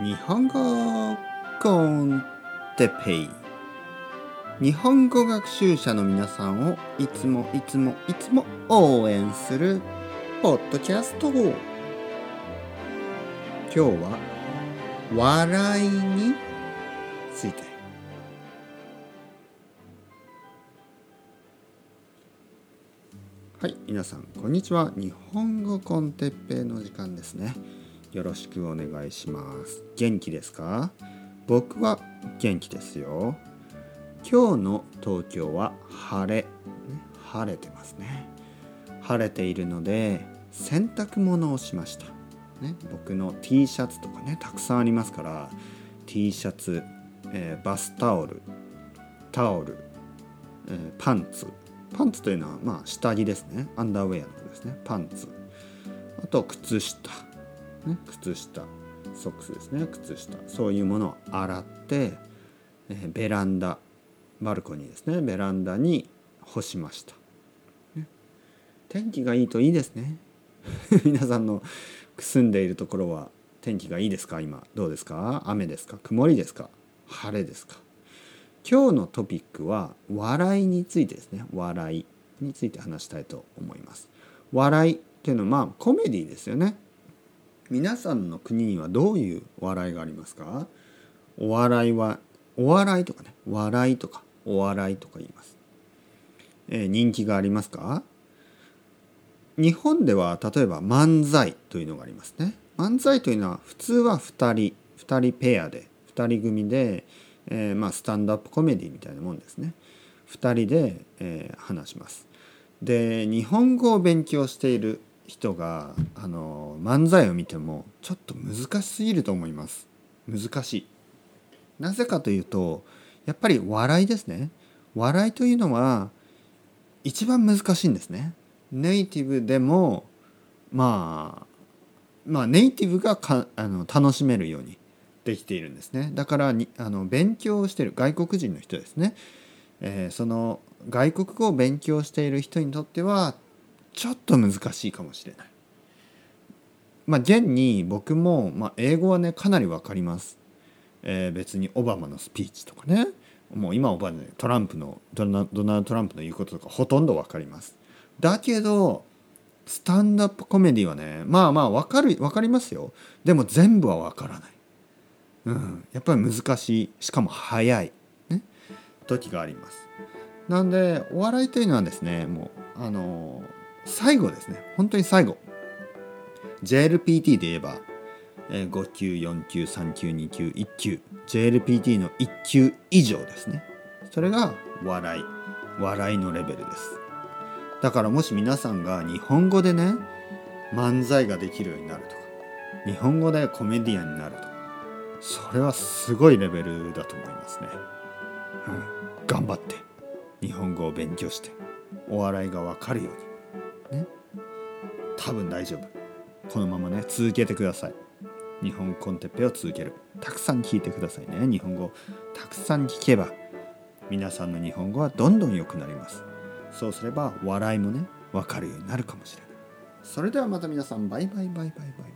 日本語コンテペイ。日本語学習者の皆さんをいつもいつもいつも応援するポッドキャスト今日は笑いについて。はい皆さんこんにちは。日本語コンテッペイの時間ですね。よろしくお願いします。元気ですか？僕は元気ですよ。今日の東京は晴れ、ね、晴れてますね。晴れているので洗濯物をしました、ね、僕の T シャツとかねたくさんありますから T シャツ、えー、バスタオルタオル、えー、パンツ。パンツというのはまあ下着ですね。アンダーウェアのことですね。パンツ。あと靴下。ね、靴下。ソックスですね。靴下。そういうものを洗って、えベランダ。バルコニーですね。ベランダに干しました、ね、天気がいいといいですね。皆さんの住んでいるところは天気がいいですか？今。どうですか？雨ですか？曇りですか？晴れですか？今日のトピックは笑いについてですね。笑いについて話したいと思います。笑いっていうのはまあコメディですよね。皆さんの国にはどういう笑いがありますか？お笑いはお笑いとかね笑いとかお笑いとか言います、えー、人気がありますか？日本では例えば漫才というのがありますね。漫才というのは普通は2人2人ペアで2人組で、えー、まあスタンドアップコメディみたいなもんですね。2人で、えー、話します。で日本語を勉強している人があの漫才を見てもちょっと難しすぎると思います。難しい。なぜかというとやっぱり笑いですね。笑いというのは一番難しいんですね。ネイティブでもまあまあネイティブがかあの楽しめるようにできているんですね。だからにあの勉強してる外国人の人ですね、えー、その外国語を勉強している人にとってはちょっと難しいかもしれない。まあ現に僕も、まあ、英語はねかなり分かります。えー、別にオバマのスピーチとかねもう今オバマトランプのドナルド・トランプの言うこととかほとんど分かります。だけどスタンドアップコメディはねまあまあ分かる分かりますよ。でも全部は分からない。うん、やっぱり難しいしかも早い、ね、時があります。なんでお笑いというのはですねもうあの最後ですね。本当に最後。JLPT で言えば、えー、5級4級3級2級1級 JLPT の1級以上ですね。それが笑い。笑いのレベルです。だからもし皆さんが日本語でね漫才ができるようになるとか日本語でコメディアンになるとかそれはすごいレベルだと思いますね、うん、頑張って日本語を勉強してお笑いがわかるように。ね。多分大丈夫。このままね続けてください。日本コンテッペを続ける。たくさん聞いてくださいね。日本語。たくさん聞けば皆さんの日本語はどんどん良くなります。そうすれば笑いもね分かるようになるかもしれない。それではまた皆さんバイバイバイバイバイ。